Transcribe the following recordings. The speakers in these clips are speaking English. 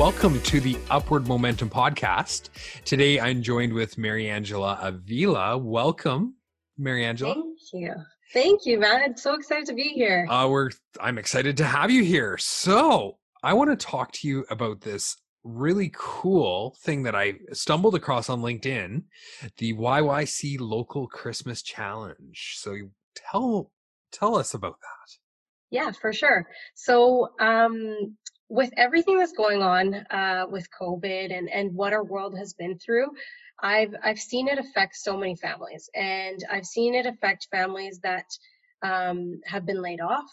Welcome to the Upward Momentum podcast. Today I'm joined with Mariangela Avila. Welcome, Mariangela. Thank you. Thank you, man. I'm so excited to be here. Uh, we're I'm excited to have you here. So I want to talk to you about this really cool thing that I stumbled across on LinkedIn, the YYC Local Christmas Challenge. So tell tell us about that. Yeah, for sure. So um, with everything that's going on uh, with COVID and, and what our world has been through, I've I've seen it affect so many families, and I've seen it affect families that um, have been laid off,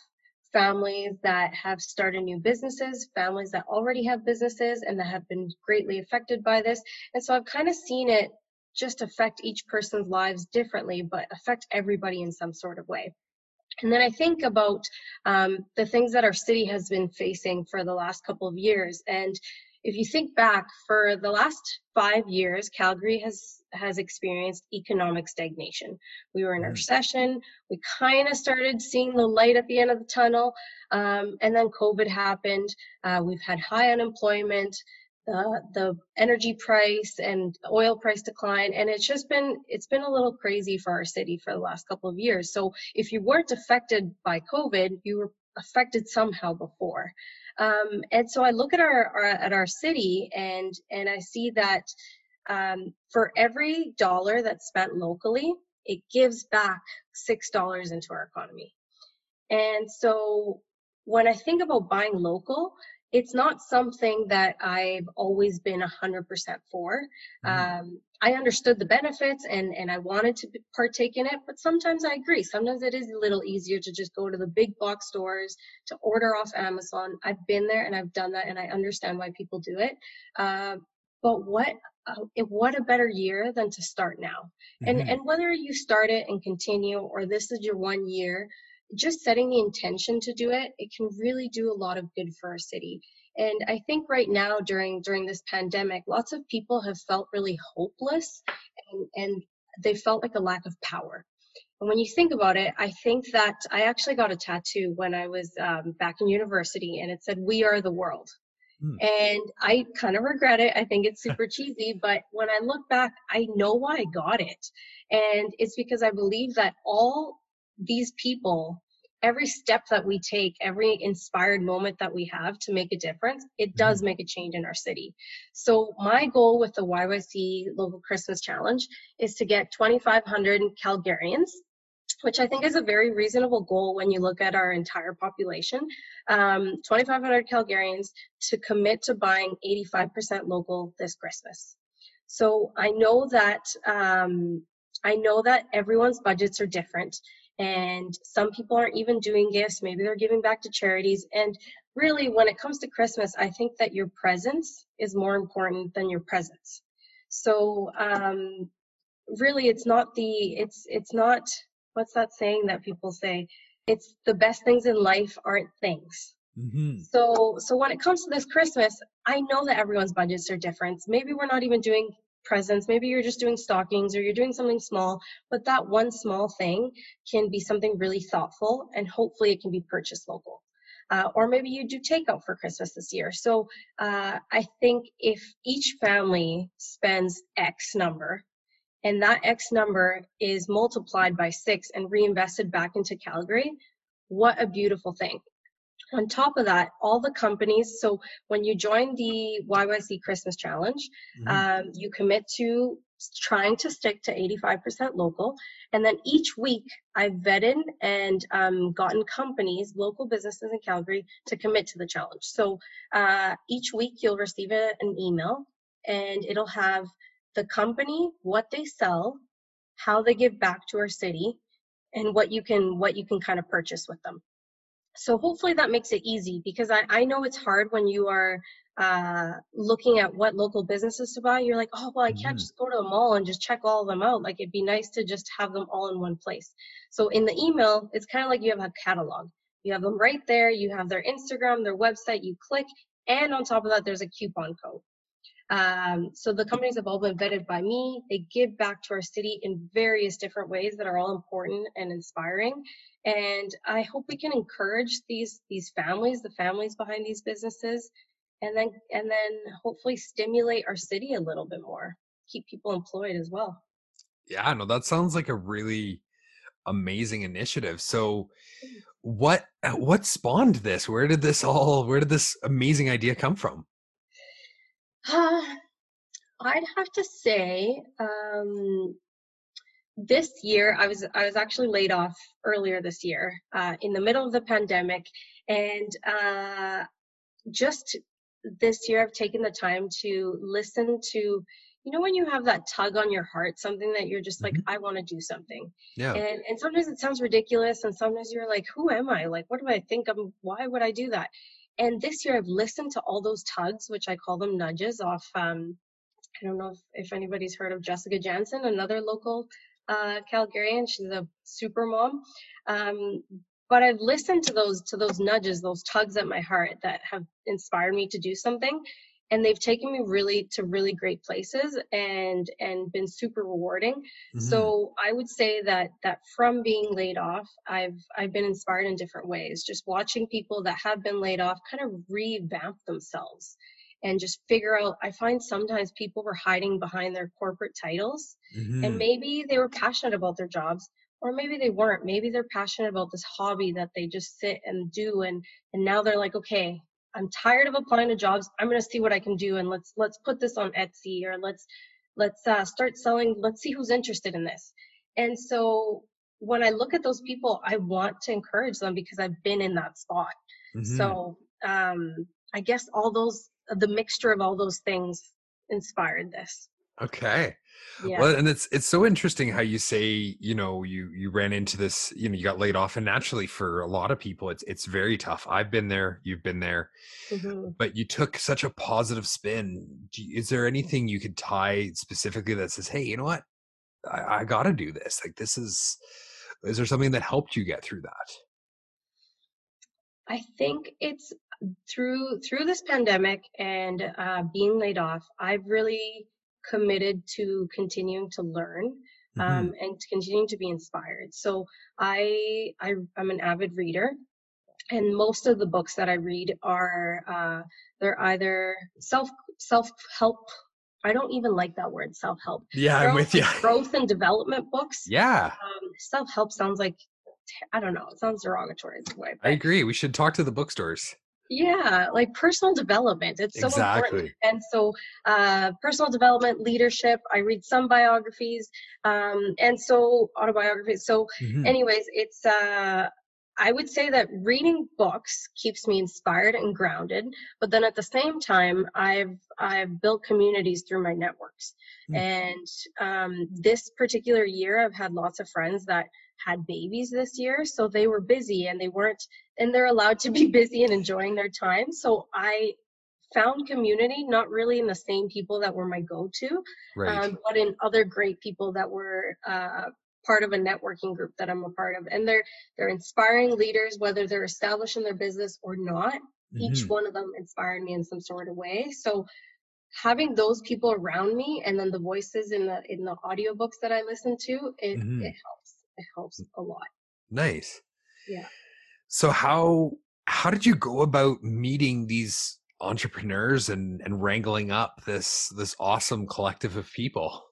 families that have started new businesses, families that already have businesses and that have been greatly affected by this. And so I've kind of seen it just affect each person's lives differently, but affect everybody in some sort of way. And then I think about um, the things that our city has been facing for the last couple of years. And if you think back, for the last five years, Calgary has has experienced economic stagnation. We were in a mm. recession. We kind of started seeing the light at the end of the tunnel, um, and then COVID happened. Uh, we've had high unemployment the the energy price and oil price decline and it's just been it's been a little crazy for our city for the last couple of years. So if you weren't affected by covid you were affected somehow before. Um, and so i look at our, our, at our city and and i see that um, for every dollar that's spent locally it gives back six dollars into our economy. And so when i think about buying local it's not something that I've always been 100% for. Mm-hmm. Um, I understood the benefits and, and I wanted to partake in it, but sometimes I agree. Sometimes it is a little easier to just go to the big box stores to order off Amazon. I've been there and I've done that and I understand why people do it. Uh, but what uh, what a better year than to start now. Mm-hmm. And and whether you start it and continue or this is your one year, just setting the intention to do it, it can really do a lot of good for our city. And I think right now during during this pandemic, lots of people have felt really hopeless and, and they felt like a lack of power. And when you think about it, I think that I actually got a tattoo when I was um, back in university and it said, We are the world. Hmm. And I kind of regret it. I think it's super cheesy, but when I look back, I know why I got it. And it's because I believe that all these people every step that we take, every inspired moment that we have to make a difference, it does mm-hmm. make a change in our city. So my goal with the YYC Local Christmas Challenge is to get 2,500 Calgarians, which I think is a very reasonable goal when you look at our entire population. Um, 2,500 Calgarians to commit to buying 85% local this Christmas. So I know that um, I know that everyone's budgets are different and some people aren't even doing gifts. Maybe they're giving back to charities. And really when it comes to christmas i think that your presence is more important than your presence. So um really it's not the it's it's not what's that saying that people say? It's the best things in life aren't things. Mm-hmm. so so when it comes to this christmas i know that everyone's budgets are different. Maybe we're not even doing presents. Maybe you're just doing stockings or you're doing something small, but that one small thing can be something really thoughtful and hopefully it can be purchased local. Uh, or maybe you do takeout for Christmas this year. So uh, I think if each family spends X number and that X number is multiplied by six and reinvested back into Calgary, what a beautiful thing on top of that, all the companies, so when you join the YYC Christmas Challenge, mm-hmm. um, you commit to trying to stick to 85% local. And then each week I've vetted and um, gotten companies, local businesses in Calgary to commit to the challenge. So uh, each week you'll receive a, an email and it'll have the company, what they sell, how they give back to our city, and what you can what you can kind of purchase with them so hopefully that makes it easy because I, I know it's hard when you are uh, looking at what local businesses to buy. You're like, oh, well, I can't mm-hmm. just go to the mall and just check all of them out. Like it'd be nice to just have them all in one place. So in the email, it's kind of like you have a catalog. You have them right there. You have their Instagram, their website. You click, and on top of that, there's a coupon code. Um, so the companies have all been vetted by me. They give back to our city in various different ways that are all important and inspiring. And I hope we can encourage these these families, the families behind these businesses, and then and then hopefully stimulate our city a little bit more keep people employed as well. Yeah no that sounds like a really amazing initiative. So what what spawned this? Where did this all where did this amazing idea come from uh, i'd have to say um, this year i was i was actually laid off earlier this year uh, in the middle of the pandemic and uh, just this year I've taken the time to listen to, you know, when you have that tug on your heart, something that you're just like, mm-hmm. I want to do something. Yeah. And and sometimes it sounds ridiculous, and sometimes you're like, who am I? Like, what do I think? I'm. Why would I do that? And this year I've listened to all those tugs, which I call them nudges, off. Um, I don't know if, if anybody's heard of Jessica Jansen, another local uh, Calgarian. She's a super mom. Um, but I've listened to those to those nudges, those tugs at my heart that have inspired me to do something and they've taken me really to really great places and and been super rewarding mm-hmm. so i would say that that from being laid off i've i've been inspired in different ways just watching people that have been laid off kind of revamp themselves and just figure out i find sometimes people were hiding behind their corporate titles mm-hmm. and maybe they were passionate about their jobs or maybe they weren't maybe they're passionate about this hobby that they just sit and do and and now they're like okay i'm tired of applying to jobs. I'm going to see what i can do and let's let's put this on etsy or let's let's uh, start selling. Let's see who's interested in this. And so when i look at those people i want to encourage them because i've been in that spot. Mm-hmm. so um i guess all those the mixture of all those things inspired this okay yeah. Well, and it's it's so interesting how you say you know you you ran into this you know you got laid off and naturally for a lot of people it's it's very tough. I've been there, you've been there, mm-hmm. but you took such a positive spin. You, is there anything you could tie specifically that says, hey, you know what, I, I got to do this. Like this is is there something that helped you get through that? I think it's through through this pandemic and uh, being laid off. I've really committed to continuing to learn mm-hmm. um, and continuing to be inspired. So I, I am an avid reader, and most of the books that I read are uh, they're either self self help. I don't even like that word self help. Yeah, they're I'm with you. Growth and development books. Yeah. Um, self help sounds like I don't know. It sounds derogatory. Way, I agree. We should talk to the bookstores yeah like personal development it's so exactly. important and so uh, personal development leadership i read some biographies um, and so autobiographies so mm-hmm. anyways it's uh, i would say that reading books keeps me inspired and grounded but then at the same time i've i've built communities through my networks mm-hmm. and um, this particular year i've had lots of friends that had babies this year so they were busy and they weren't and they're allowed to be busy and enjoying their time so i found community not really in the same people that were my go-to right. um, but in other great people that were uh, part of a networking group that i'm a part of and they're they're inspiring leaders whether they're established in their business or not mm-hmm. each one of them inspired me in some sort of way so having those people around me and then the voices in the in the audiobooks that i listen to it, mm-hmm. it helps it helps a lot. Nice. Yeah. So how how did you go about meeting these entrepreneurs and and wrangling up this this awesome collective of people?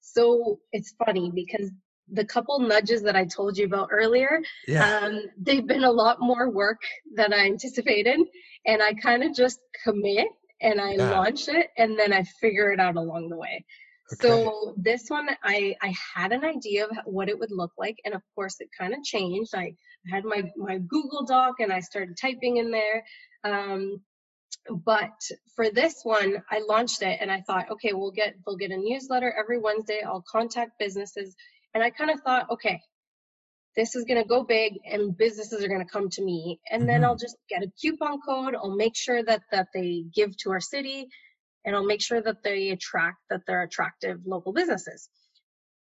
So it's funny because the couple nudges that I told you about earlier, yeah. um, they've been a lot more work than I anticipated. And I kind of just commit and I yeah. launch it and then I figure it out along the way. Okay. So this one, I I had an idea of what it would look like, and of course, it kind of changed. I, had my my Google Doc, and I started typing in there. Um, but for this one, I launched it, and I thought, okay, we'll get we'll get a newsletter every Wednesday. I'll contact businesses, and I kind of thought, okay, this is going to go big and businesses are going to come to me and mm-hmm. then i'll just get a coupon code i'll make sure that that they give to our city and I'll make sure that they attract that they're attractive local businesses.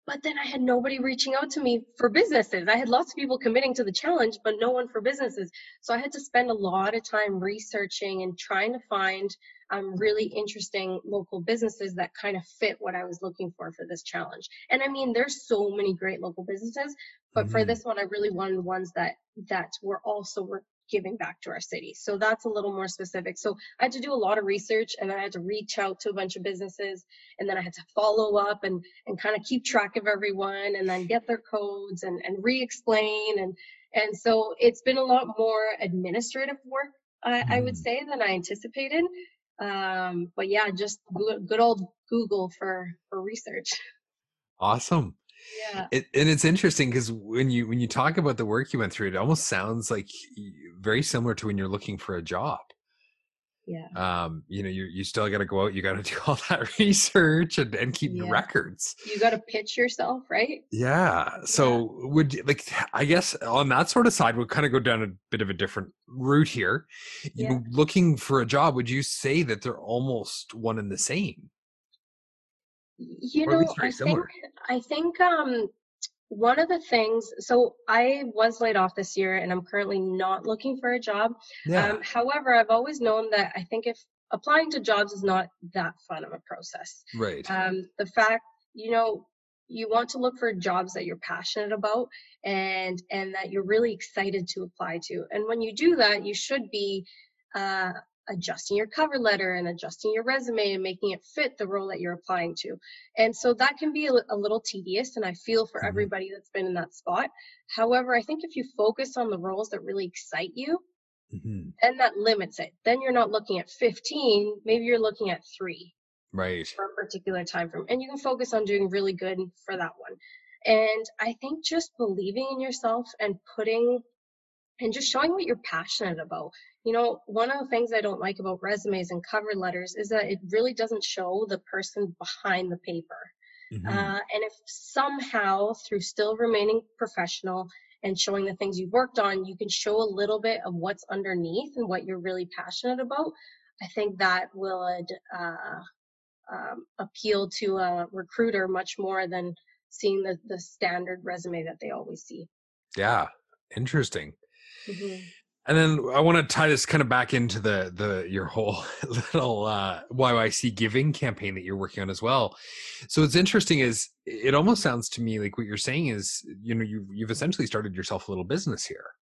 But then I had nobody reaching out to me for businesses. I had lots of people committing to the challenge, but no one for businesses. So I had to spend a lot of time researching and trying to find um, really interesting local businesses that kind of fit what I was looking for for this challenge. And I mean, there's so many great local businesses, but mm-hmm. for this one, I really wanted ones that that were also giving back to our city. So that's a little more specific. So I had to do a lot of research and I had to reach out to a bunch of businesses and then I had to follow up and, and kind of keep track of everyone and then get their codes and, and re-explain. And, and so it's been a lot more administrative work, I, I would mm. say, than I anticipated. Um, but yeah, just good, good old Google for, for research. Awesome. Yeah. It, and it's interesting because when you when you talk about the work you went through, it almost sounds like very similar to when you're looking for a job. Yeah. Um, you know, you you still got to go out. You got to do all that research and, and keep yeah. records. You got to pitch yourself, right? Yeah. So yeah. would like I guess on that sort of side, we'll kind of go down a bit of a different route here. Yeah. You, looking for a job, would you say that they're almost one and the same? You know, I think I think um one of the things so i was laid off this year and i'm currently not looking for a job. Yeah. um, however i've always known that i think if applying to jobs is not that fun of a process. Right. Um, the fact you know you want to look for jobs that you're passionate about and and that you're really excited to apply to. And when you do that you should be uh, adjusting your cover letter and adjusting your resume and making it fit the role that you're applying to. And so that can be a, a little tedious, and I feel for mm-hmm. everybody that's been in that spot. However, I think if you focus on the roles that really excite you, mm-hmm. then that limits it. Then you're not looking at 15, maybe you're looking at three. Right. For a particular time frame. And you can focus on doing really good for that one. And I think just believing in yourself and putting and just showing what you're passionate about. You know, one of the things I don't like about resumes and cover letters is that it really doesn't show the person behind the paper. Mm-hmm. Uh, and if somehow, through still remaining professional and showing the things you've worked on, you can show a little bit of what's underneath and what you're really passionate about, I think that will uh, um, appeal to a recruiter much more than seeing the, the standard resume that they always see. Yeah, interesting. Mm-hmm. And then I want to tie this kind of back into the the your whole little uh, YYC giving campaign that you're working on as well. So it's interesting is it almost sounds to me like what you're saying is you know you've you've essentially started yourself a little business here.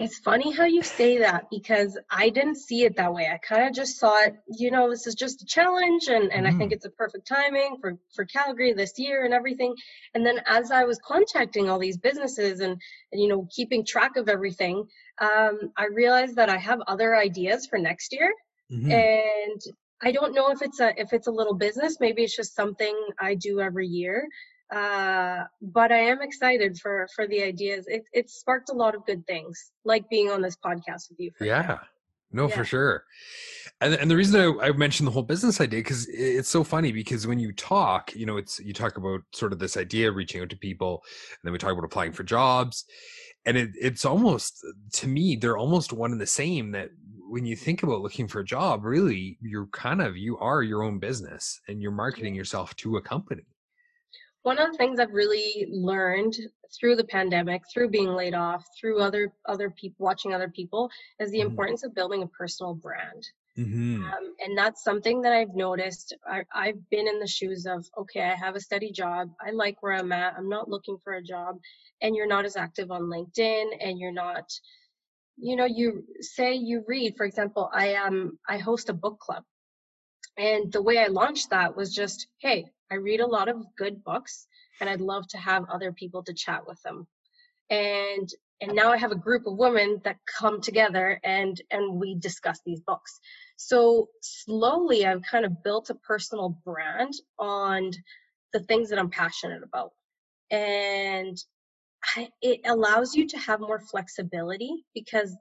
It's funny how you say that because I didn't see it that way. I kind of just saw it, you know, this is just a challenge and, and mm. I think mm-hmm. it's a perfect timing for, for Calgary this year and everything. And then as I was contacting all these businesses and, and you know, keeping track of everything, um, I realized that I have other ideas for next year. Mm-hmm. And I don't know if it's a if it's a little business, maybe it's just something I do every year. Uh, but I am excited for for the ideas. It it sparked a lot of good things, like being on this podcast with you. yeah, no, yeah. for sure. And and the reason I, I mentioned the whole business idea because it's so funny because when you talk, you know, it's you talk about sort of this idea reaching out to people, and then we talk about applying for jobs, and it it's almost to me they're almost one and the same. That when you think about looking for a job, really you're kind of you are your own business and you're marketing yourself to a company one of the things I've really learned through the pandemic, through being laid off, through other other people watching other people, is the mm-hmm. importance of building a personal brand. Mm-hmm. Um, and that's something that I've noticed. I, I've been in the shoes of okay, I have a steady job. I like where I'm at. I'm not looking for a job, and you're not as active on LinkedIn, and you're not. You know, you say you read. For example, I am. Um, I host a book club, and the way I launched that was just, hey, I read a lot of good books and I'd love to have other people to chat with them. And and now I have a group of women that come together and and we discuss these books. So slowly I've kind of built a personal brand on the things that I'm passionate about. And it allows you to have more flexibility because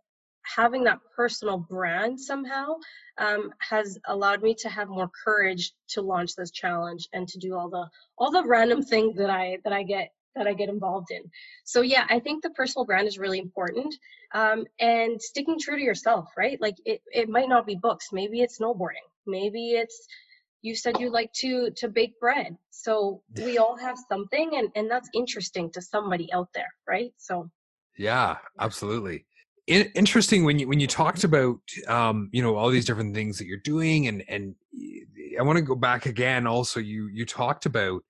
having that personal brand somehow um, has allowed me to have more courage to launch this challenge and to do all the all the random things that I that I get that I get involved in. So yeah, I think the personal brand is really important. Um, and sticking true to yourself, right? Like it, it might not be books. Maybe it's snowboarding. Maybe it's you said you like to to bake bread. So we all have something and, and that's interesting to somebody out there, right? So yeah, absolutely in, interesting when you when you talked about um, you know all these different things that you're doing and and I want to go back again also you you talked about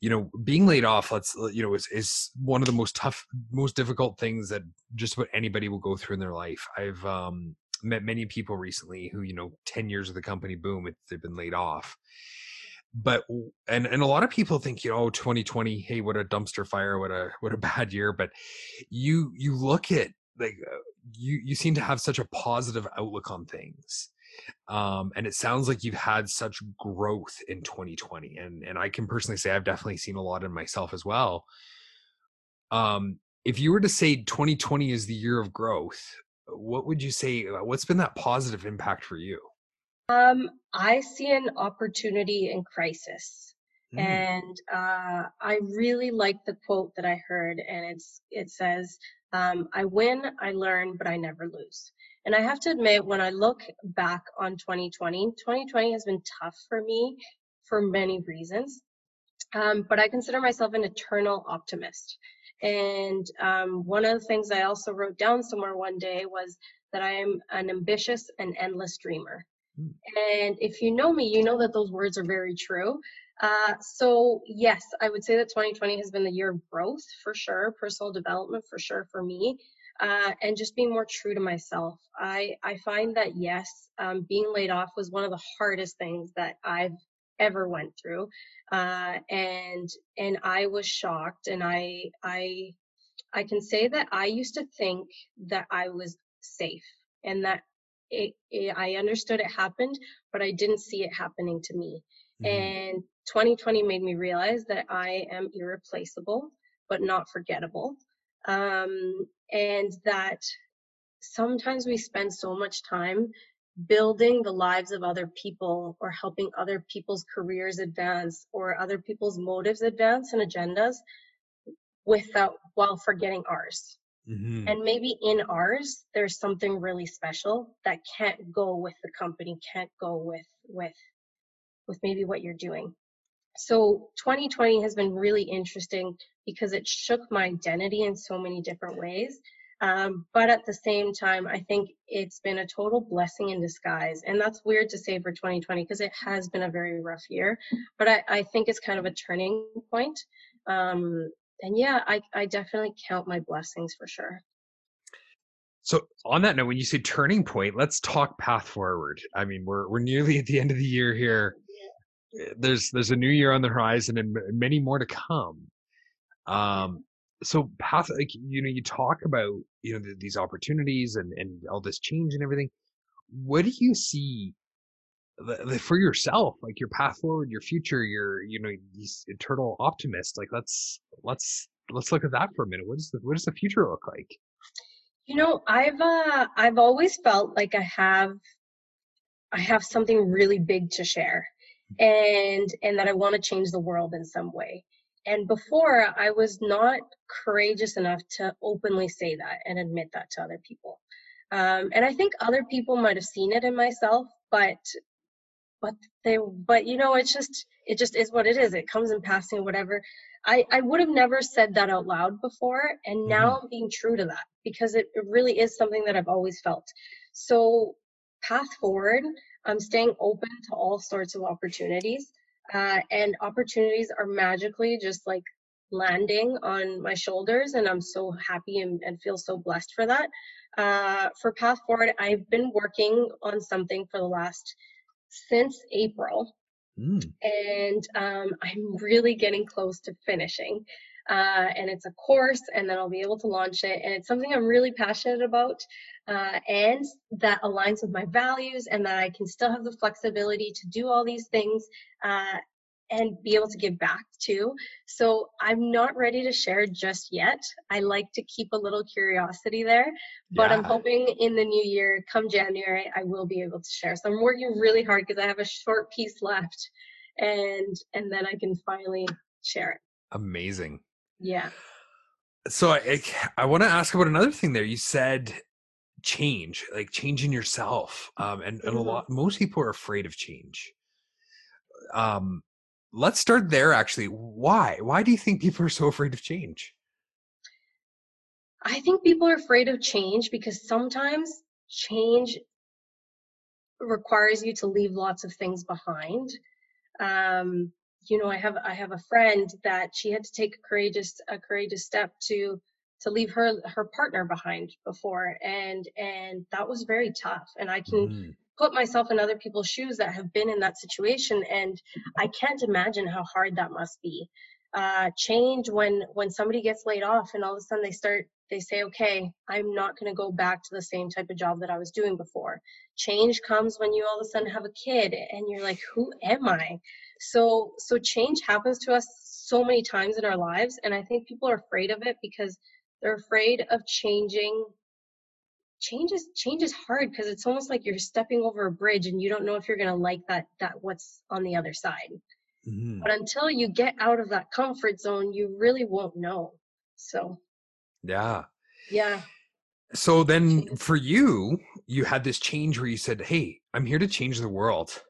you know being laid off let's you know is, is one of the most tough most difficult things that just about anybody will go through in their life. I've um met many people recently who you know 10 years of the company boom it, they've been laid off. But and and a lot of people think you know 2020 hey what a dumpster fire what a what a bad year but you you look at like uh, you you seem to have such a positive outlook on things um and it sounds like you've had such growth in 2020 and and i can personally say i've definitely seen a lot in myself as well um if you were to say 2020 is the year of growth what would you say uh, what's been that positive impact for you um, I see an opportunity in crisis. Mm. And uh, I really like the quote that I heard, and it's it says, um, "I win, I learn, but I never lose." And I have to admit, when I look back on 2020, 2020 has been tough for me for many reasons. Um, but I consider myself an eternal optimist. And um, one of the things I also wrote down somewhere one day was that I am an ambitious and endless dreamer. And if you know me, you know that those words are very true. Uh, so yes, I would say that 2020 has been the year of growth for sure, personal development for sure for me, uh, and just being more true to myself. I I find that yes, um, being laid off was one of the hardest things that I've ever went through, uh, and and I was shocked, and I I I can say that I used to think that I was safe and that it, it, I understood it happened, but I didn't see it happening to me. Mm-hmm. And 2020 made me realize that I am irreplaceable, but not forgettable. Um, and that sometimes we spend so much time building the lives of other people or helping other people's careers advance or other people's motives advance and agendas without while forgetting ours. Mm-hmm. And maybe in ours, there's something really special that can't go with the company, can't go with with with maybe what you're doing. So 2020 has been really interesting because it shook my identity in so many different ways. Um, but at the same time, I think it's been a total blessing in disguise. And that's weird to say for 2020 because it has been a very rough year. But I, I think it's kind of a turning point. Um, and yeah, I, I definitely count my blessings for sure. So on that note, when you say turning point, let's talk path forward. I mean, we're we're nearly at the end of the year here. There's there's a new year on the horizon and many more to come. Um, so path, like you know, you talk about you know these opportunities and and all this change and everything. What do you see the, the, for yourself like your path forward your future your you know these eternal optimist like let's let's let's look at that for a minute what does the what does the future look like you know i've uh i've always felt like i have i have something really big to share and and that i want to change the world in some way. And before i was not courageous enough to openly say that and admit that to other people. Um, and i think other people might have seen it in myself but but they but you know it's just it just is what it is. It comes in passing whatever. I i would have never said that out loud before and now mm-hmm. i'm being true to that because it, it really is something that i've always felt. So path forward i'm staying open to all sorts of opportunities uh, and opportunities are magically just like landing on my shoulders and i'm so happy and, and feel so blessed for that uh, for path forward i've been working on something for the last since April. Mm. And um, I'm really getting close to finishing. Uh, and it's a course, and then I'll be able to launch it. And it's something I'm really passionate about, uh, and that aligns with my values, and that I can still have the flexibility to do all these things uh, and be able to give back too. So I'm not ready to share just yet. I like to keep a little curiosity there, but yeah. I'm hoping in the new year, come January, I will be able to share. So I'm working really hard because I have a short piece left and and then I can finally share it. Amazing. Yeah. So I I want to ask about another thing there. You said change, like changing yourself. Um and, and mm-hmm. a lot most people are afraid of change. Um let's start there actually why why do you think people are so afraid of change i think people are afraid of change because sometimes change requires you to leave lots of things behind um, you know, I have I have a friend that she had to take a courageous a courageous step to to leave her her partner behind before and and that was very tough and i can mm. put myself in other people's shoes that have been in that situation and i can't imagine how hard that must be. Uh, change when when somebody gets laid off and all of a sudden they start they say okay i'm not going to go back to the same type of job that i was doing before. Change comes when you all of a sudden have a kid and you're like who am i so so change happens to us so many times in our lives and i think people are afraid of it because they're afraid of changing change is change is hard because it's almost like you're stepping over a bridge and you don't know if you're going to like that that what's on the other side. Mm-hmm. but until you get out of that comfort zone you really won't know so. Yeah. Yeah so then for you you had this change where you said hey i'm here to change the world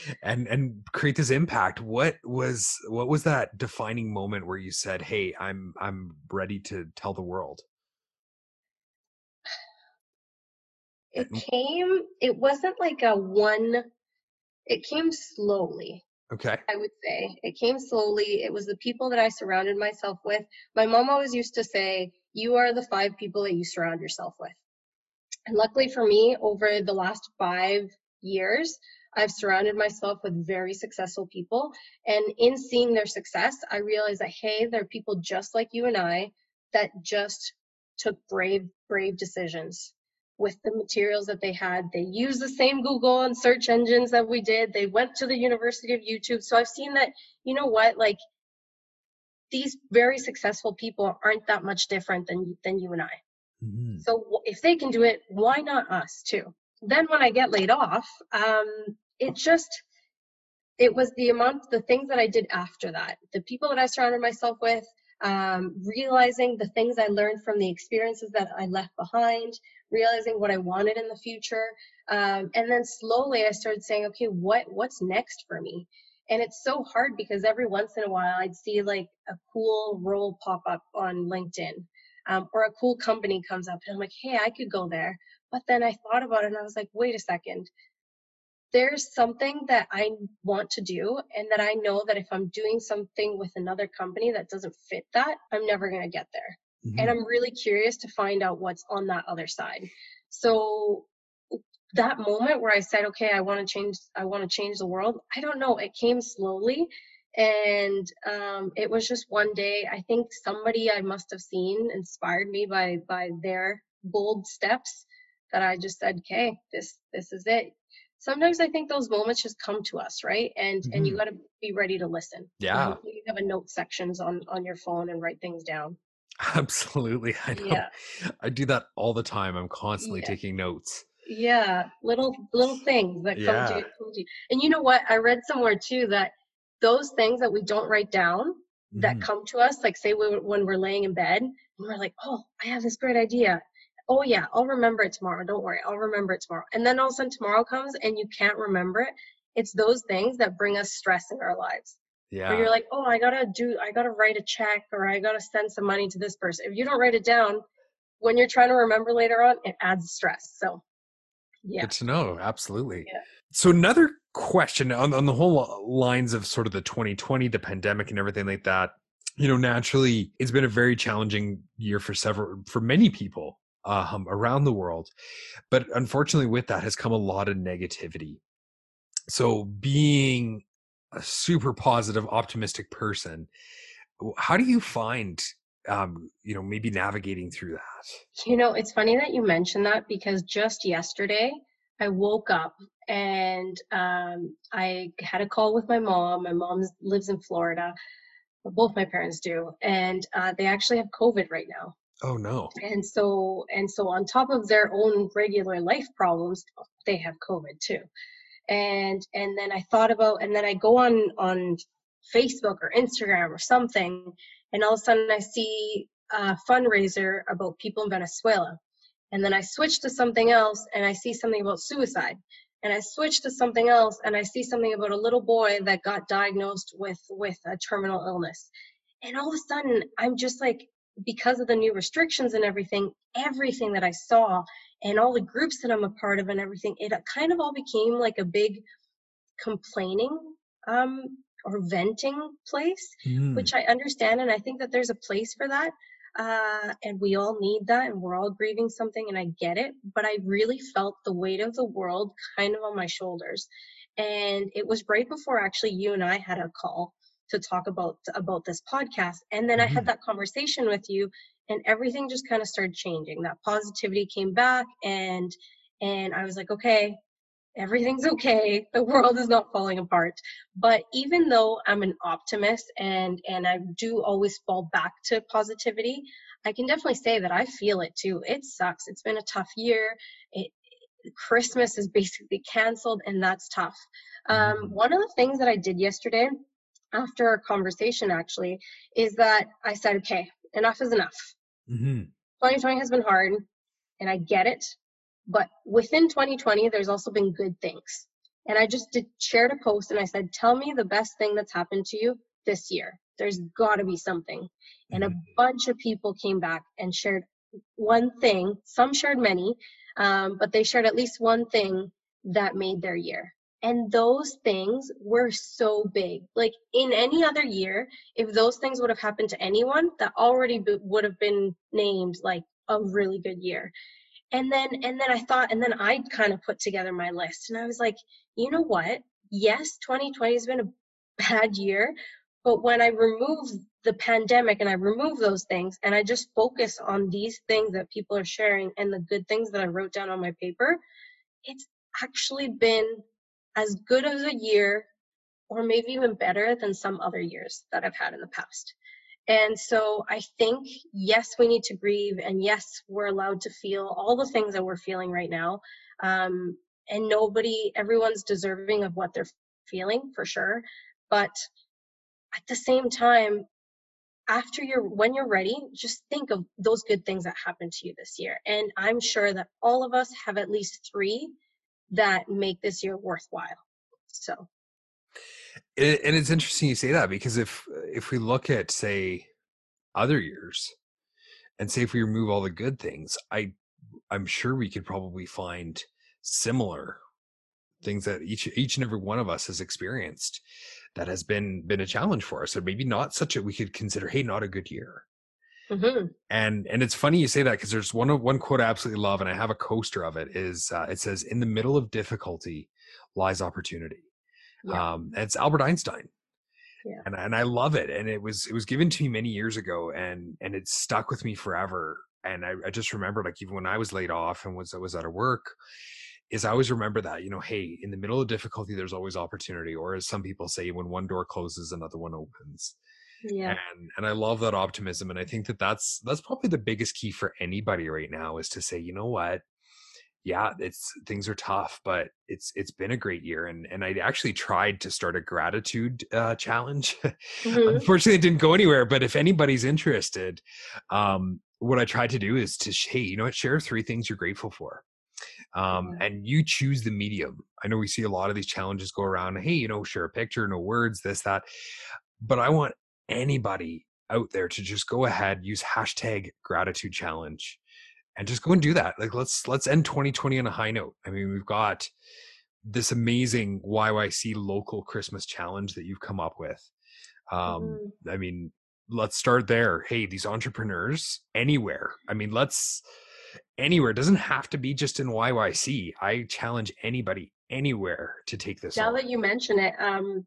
and and create this impact. What was what was that defining moment where you said hey i'm i'm ready to tell the world? It came it wasn't like a one it came slowly okay. I would say. It came slowly it was the people that i surrounded myself with. My mom always used to say you are the five people that you surround yourself with and luckily for me over the last five years I've surrounded myself with very successful people. And in seeing their success, I realized that, hey, there are people just like you and I that just took brave, brave decisions with the materials that they had. They used the same Google and search engines that we did. They went to the University of YouTube. So I've seen that, you know what, like these very successful people aren't that much different than than you and I. Mm-hmm. So if they can do it, why not us too? Then when I get laid off, um, it just it was the amount the things that i did after that the people that i surrounded myself with um, realizing the things i learned from the experiences that i left behind realizing what i wanted in the future um, and then slowly i started saying okay what what's next for me and it's so hard because every once in a while i'd see like a cool role pop up on linkedin um, or a cool company comes up and i'm like hey i could go there but then i thought about it and i was like wait a second there's something that I want to do, and that I know that if I'm doing something with another company that doesn't fit that, I'm never going to get there. Mm-hmm. And I'm really curious to find out what's on that other side. So that moment where I said, okay, I want to change, I want to change the world. I don't know. It came slowly. And um, it was just one day. I think somebody I must have seen inspired me by by their bold steps that I just said, okay, this this is it sometimes I think those moments just come to us, right? And mm-hmm. and you mm-hmm. got to be ready to listen. Yeah. You have a note sections on on your phone and write things down. Absolutely. I know. Yeah. I do that all the time. I'm constantly yeah. taking notes. Yeah, little little things that come, yeah. to, come to you. And you know what? I read somewhere too that those things that we don't write down that mm. come to us, like say we, when we're laying in bed and we're like, oh, I have this great idea oh yeah, I'll remember it tomorrow. Don't worry, I'll remember it tomorrow. And then all of a sudden tomorrow comes and you can't remember it. It's those things that bring us stress in our lives. Yeah. Where you're like, oh, I gotta do, I gotta write a check or I gotta send some money to this person. If you don't write it down, when you're trying to remember later on, it adds stress. So, yeah. Good to know. Absolutely. Yeah. So another question on, on the whole lines of sort of the 2020, the pandemic and everything like that, you know, naturally it's been a very challenging year for several, for many people um, around the world. But unfortunately, with that has come a lot of negativity. So, being a super positive, optimistic person, how do you find, um, you know, maybe navigating through that? You know, it's funny that you mentioned that because just yesterday I woke up and um, I had a call with my mom. My mom lives in Florida. Both my parents do, and uh, they actually have COVID right now. Oh no. And so and so on top of their own regular life problems, they have COVID too. And and then I thought about and then I go on on Facebook or Instagram or something and all of a sudden I see a fundraiser about people in Venezuela. And then I switch to something else and I see something about suicide. And I switch to something else and I see something about a little boy that got diagnosed with with a terminal illness. And all of a sudden I'm just like because of the new restrictions and everything, everything that I saw and all the groups that I'm a part of and everything, it kind of all became like a big complaining um, or venting place, Mm. which I understand. And I think that there's a place for that. Uh, and we all need that and we're all grieving something and I get it. But I really felt the weight of the world kind of on my shoulders. And it was right before actually you and I had a call to talk about about this podcast and then i had Mhm. that conversation with you and everything just kind of started changing that positivity came back and and i was like okay everything's okay the world is not falling apart but even though i'm an optimist and and i do always fall back to positivity i can definitely say that i feel it too it sucks it's been a tough year it christmas is basically canceled and that's tough um, Mhm. one of the things that i did yesterday after our conversation actually is that i said okay enough is enough Mhm. 2020 has been hard and I get it. But within 2020, there's also been good things. And I just did, shared a post and I said, Tell me the best thing that's happened to you this year. There's got to be something. And a Mhm. bunch of people came back and shared one thing. Some shared many, um, but they shared at least one thing that made their year. And those things were so big. Like in any other year, if those things would have happened to anyone, that already b- would have been named like a really good year. And then and then I thought and then I kind of put together my list and I was like, you know what? Yes, 2020 has been a bad year, but when I remove the pandemic and I remove those things and I just focus on these things that people are sharing and the good things that I wrote down on my paper, it's actually been as good as a year or maybe even better than some other years that I've had in the past. And so I think, yes, we need to grieve, and yes, we're allowed to feel all the things that we're feeling right now. Um, and nobody, everyone's deserving of what they're feeling for sure. But at the same time, after you're, when you're ready, just think of those good things that happened to you this year. And I'm sure that all of us have at least three that make this year worthwhile. So, And and it's interesting you say that because if if we look at say other years and say if we remove all the good things, I I'm sure we could probably find similar things that each each and every one of us has experienced that has been been a challenge for us or maybe not such a we could consider hey not a good year. Mhm, and and it's funny you say that because there's one one quote i absolutely love and i have a coaster of it is uh, it says in the middle of difficulty lies opportunity yeah, um it's albert einstein. Yeah. and and i love it and it was it was given to me many years ago and and it stuck with me forever and i, I just remember like even when i was laid off and was i was out of work is i always remember that you know hey in the middle of difficulty there's always opportunity or as some people say when one door closes another one opens. Yeah, and and i love that optimism and i think that that's that's probably the biggest key for anybody right now is to say you know what yeah it's things are tough but it's it's been a great year and and i actually tried to start a gratitude uh challenge. Mhm, unfortunately it didn't go anywhere but if anybody's interested um what i tried to do is to hey you know what? Share three things you're grateful for. Um and you choose the medium. I know we see a lot of these challenges go around hey you know share a picture no words this that but i want anybody out there to just go ahead use hashtag gratitude challenge and just go and do that like let's let's end 2020 on a high note i mean we've got this amazing yyc local christmas challenge that you've come up with um mhm. i mean let's start there hey these entrepreneurs anywhere i mean let's anywhere it doesn't have to be just in yyc i challenge anybody anywhere to take this Now on. that you mention it, um,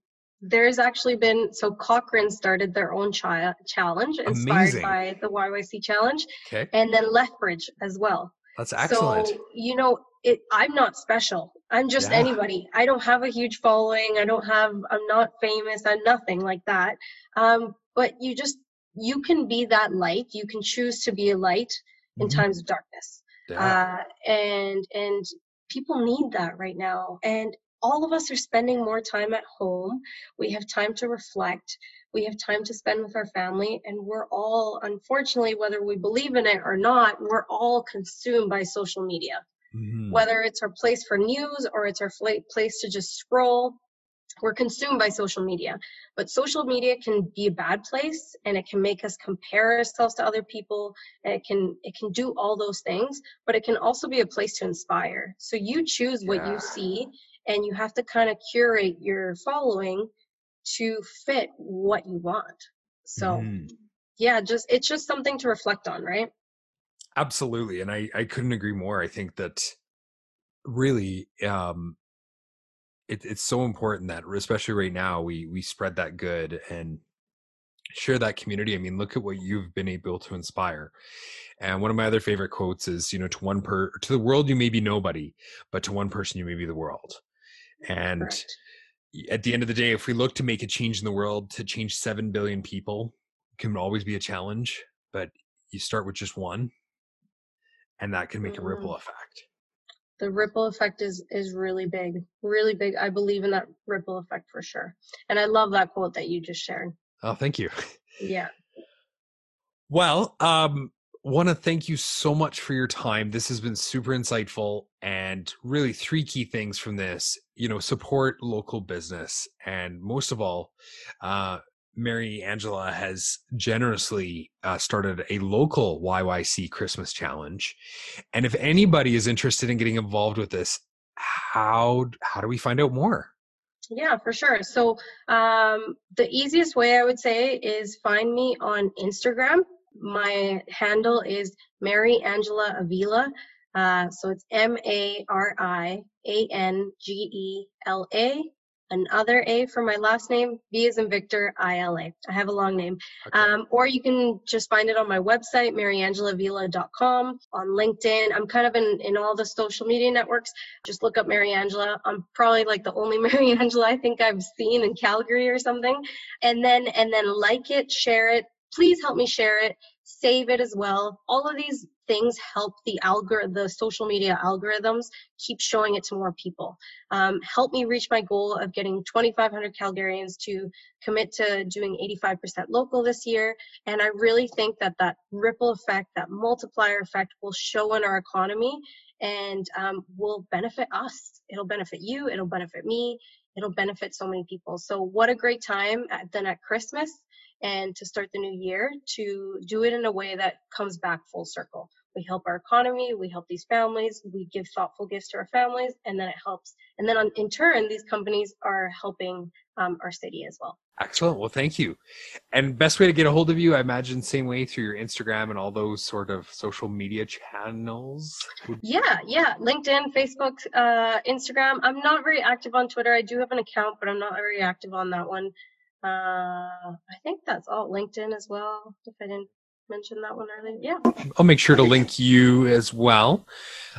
there's actually been so Cochrane started their own chi- challenge inspired Amazing. by the YYC challenge, okay and then Lethbridge as well. that's excellent So you know, it. I'm not special. I'm just Yeah. anybody. I don't have a huge following. I don't have. I'm not famous. I'm nothing like that. Um, but you just you can be that light. You can choose to be a light in Mhm. times of darkness yeah. uh, and and people need that right now and all of us are spending more time at home. We have time to reflect. We have time to spend with our family and we're all unfortunately whether we believe in it or not we're all consumed by social media. Mhm. whether it's our place for news or it's our place to just scroll we're consumed by social media. But social media can be a bad place and it can make us compare ourselves to other people and it can it can do all those things but it can also be a place to inspire. So you choose what Yeah. you see and you have to kind of curate your following to fit what you want. So mm. yeah, just it's just something to reflect on, right? Absolutely. And I, I couldn't agree more. I think that really um it, it's so important that especially right now we we spread that good and share that community i mean look at what you've been able to inspire and one of my other favorite quotes is you know to one per to the world you may be nobody but to one person you may be the world and Correct. at the end of the day if we look to make a change in the world to change 7 billion people can always be a challenge but you start with just one and that can make mm-hmm. a ripple mm-hmm. effect the ripple effect is is really big really big i believe in that ripple effect for sure and i love that quote that you just shared oh thank you yeah well um want to thank you so much for your time this has been super insightful and really three key things from this you know support local business and most of all uh Mariangela has generously uh, started a local YYC Christmas challenge. And if anybody is interested in getting involved with this, how how do we find out more? Yeah, for sure. So um, the easiest way I would say is find me on Instagram. My handle is Mariangela Avila. Uh, so it's M A R I A N G E L A another A for my last name, V is in Victor, I-L-A. I have a long name. Okay. Um, or you can just find it on my website, maryangela.vila.com, on LinkedIn. I'm kind of in, in all the social media networks. Just look up Mariangela. I'm probably like the only Mariangela I think I've seen in Calgary or something. And then, and then like it, share it. Please help me share it save it as well. All of these things help the algor the social media algorithms keep showing it to more people. Um, help me reach my goal of getting 2,500 Calgarians to commit to doing 85% local this year. And I really think that that ripple effect, that multiplier effect, will show in our economy and um, will benefit us. It'll benefit you. It'll benefit me. It'll benefit so many people. So what a great time at, then at Christmas and to start the new year to do it in a way that comes back full circle. We help our economy, we help these families, we give thoughtful gifts to our families, and then it helps. And then on, in turn, these companies are helping um, our city as well. Excellent. Well, thank you. And best way to get a hold of you, I imagine, same way through your Instagram and all those sort of social media channels. Yeah, yeah. LinkedIn, Facebook, uh, Instagram. I'm not very active on Twitter. I do have an account, but I'm not very active on that one. Uh, I think that's all. LinkedIn as well. If I didn't mention that one earlier, yeah. I'll make sure to link you as well.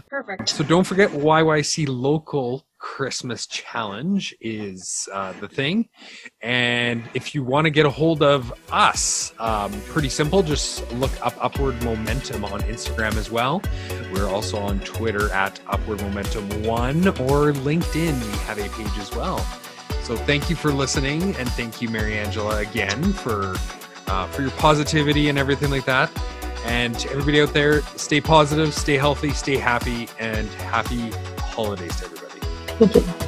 Perfect. So don't forget YYC Local Christmas Challenge is uh, the thing. And if you want to get a hold of us, um, pretty simple. Just look up Upward Momentum on Instagram as well. We're also on Twitter at Upward Momentum One or LinkedIn. We have a page as well. So thank you for listening, and thank you, Mariangela, again for uh, for your positivity and everything like that. And to everybody out there, stay positive, stay healthy, stay happy, and happy holidays to everybody. Thank you.